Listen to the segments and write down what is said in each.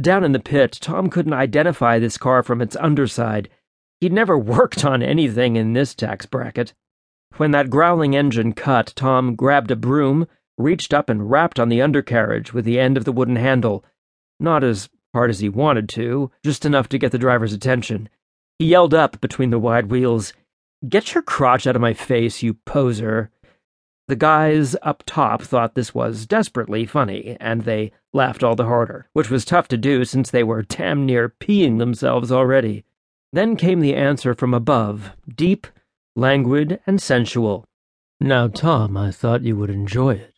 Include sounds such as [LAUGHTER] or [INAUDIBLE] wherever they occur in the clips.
Down in the pit, Tom couldn't identify this car from its underside. He'd never [LAUGHS] worked on anything in this tax bracket. When that growling engine cut, Tom grabbed a broom, reached up and rapped on the undercarriage with the end of the wooden handle. Not as hard as he wanted to, just enough to get the driver's attention. He yelled up between the wide wheels, Get your crotch out of my face, you poser. The guys up top thought this was desperately funny, and they laughed all the harder, which was tough to do since they were damn near peeing themselves already. Then came the answer from above, deep, languid, and sensual. Now, Tom, I thought you would enjoy it.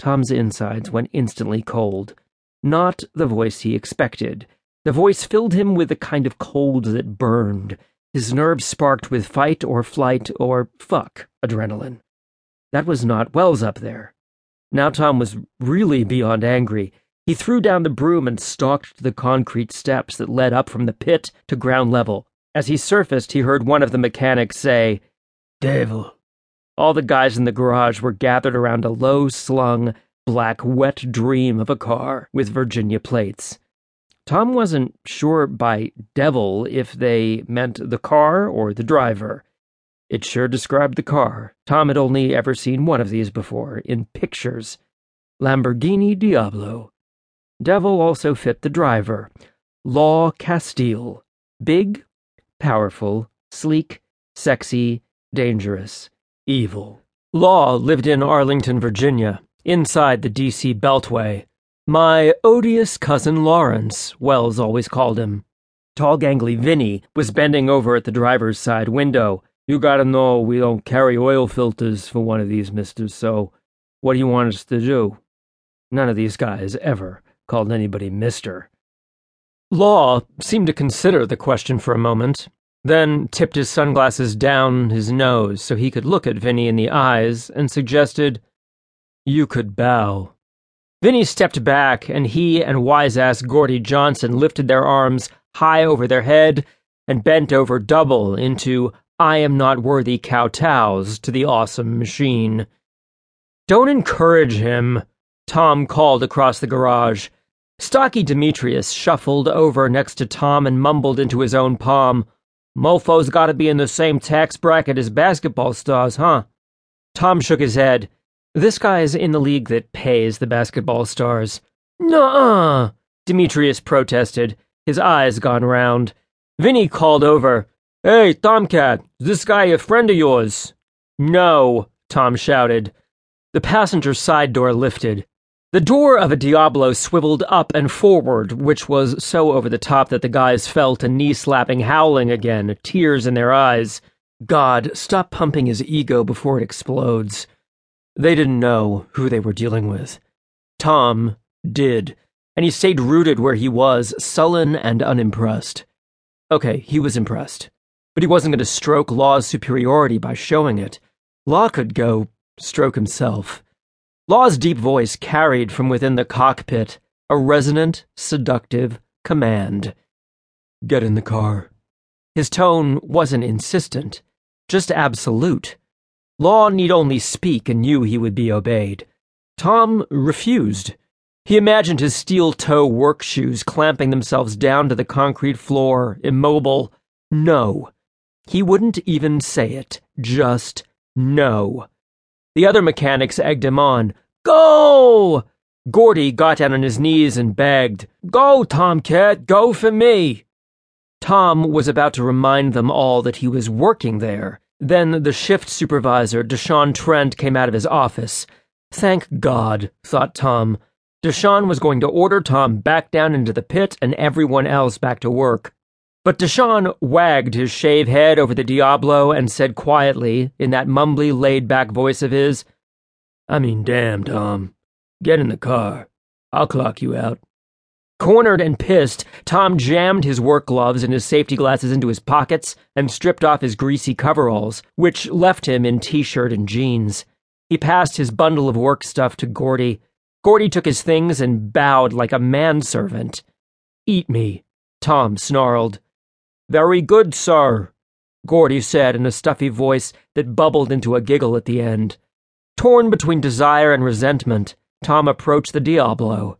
Tom's insides went instantly cold. Not the voice he expected. The voice filled him with a kind of cold that burned. His nerves sparked with fight or flight or fuck adrenaline. That was not Wells up there. Now Tom was really beyond angry. He threw down the broom and stalked to the concrete steps that led up from the pit to ground level. As he surfaced, he heard one of the mechanics say, Devil. All the guys in the garage were gathered around a low slung, black, wet dream of a car with Virginia plates. Tom wasn't sure by devil if they meant the car or the driver. It sure described the car. Tom had only ever seen one of these before, in pictures. Lamborghini Diablo. Devil also fit the driver. Law Castille. Big, powerful, sleek, sexy, dangerous, evil. Law lived in Arlington, Virginia, inside the D.C. Beltway. My odious cousin Lawrence, Wells always called him. Tall, gangly Vinny was bending over at the driver's side window. You gotta know we don't carry oil filters for one of these misters, so what do you want us to do? None of these guys ever called anybody mister. Law seemed to consider the question for a moment, then tipped his sunglasses down his nose so he could look at Vinny in the eyes and suggested, You could bow. Vinny stepped back, and he and wise ass Gordy Johnson lifted their arms high over their head and bent over double into I am not worthy kowtows to the awesome machine. Don't encourage him, Tom called across the garage. Stocky Demetrius shuffled over next to Tom and mumbled into his own palm. Mofo's gotta be in the same tax bracket as basketball stars, huh? Tom shook his head. This guy's in the league that pays the basketball stars. Nuh-uh, Demetrius protested, his eyes gone round. Vinny called over. Hey, Tomcat, is this guy a friend of yours? No, Tom shouted. The passenger side door lifted. The door of a Diablo swiveled up and forward, which was so over the top that the guys fell to knee slapping, howling again, tears in their eyes. God, stop pumping his ego before it explodes. They didn't know who they were dealing with. Tom did, and he stayed rooted where he was, sullen and unimpressed. Okay, he was impressed but he wasn't going to stroke Law's superiority by showing it. Law could go stroke himself. Law's deep voice carried from within the cockpit a resonant, seductive command. Get in the car. His tone wasn't insistent, just absolute. Law need only speak and knew he would be obeyed. Tom refused. He imagined his steel toe work shoes clamping themselves down to the concrete floor, immobile. No. He wouldn't even say it, just no. The other mechanics egged him on. Go! Gordy got down on his knees and begged, Go, Tomcat, go for me! Tom was about to remind them all that he was working there. Then the shift supervisor, Deshawn Trent, came out of his office. Thank God, thought Tom. Deshawn was going to order Tom back down into the pit and everyone else back to work. But Deshawn wagged his shaved head over the Diablo and said quietly, in that mumbly, laid back voice of his, I mean, damn, Tom. Get in the car. I'll clock you out. Cornered and pissed, Tom jammed his work gloves and his safety glasses into his pockets and stripped off his greasy coveralls, which left him in t shirt and jeans. He passed his bundle of work stuff to Gordy. Gordy took his things and bowed like a manservant. Eat me, Tom snarled. Very good, sir, Gordy said in a stuffy voice that bubbled into a giggle at the end. Torn between desire and resentment, Tom approached the Diablo.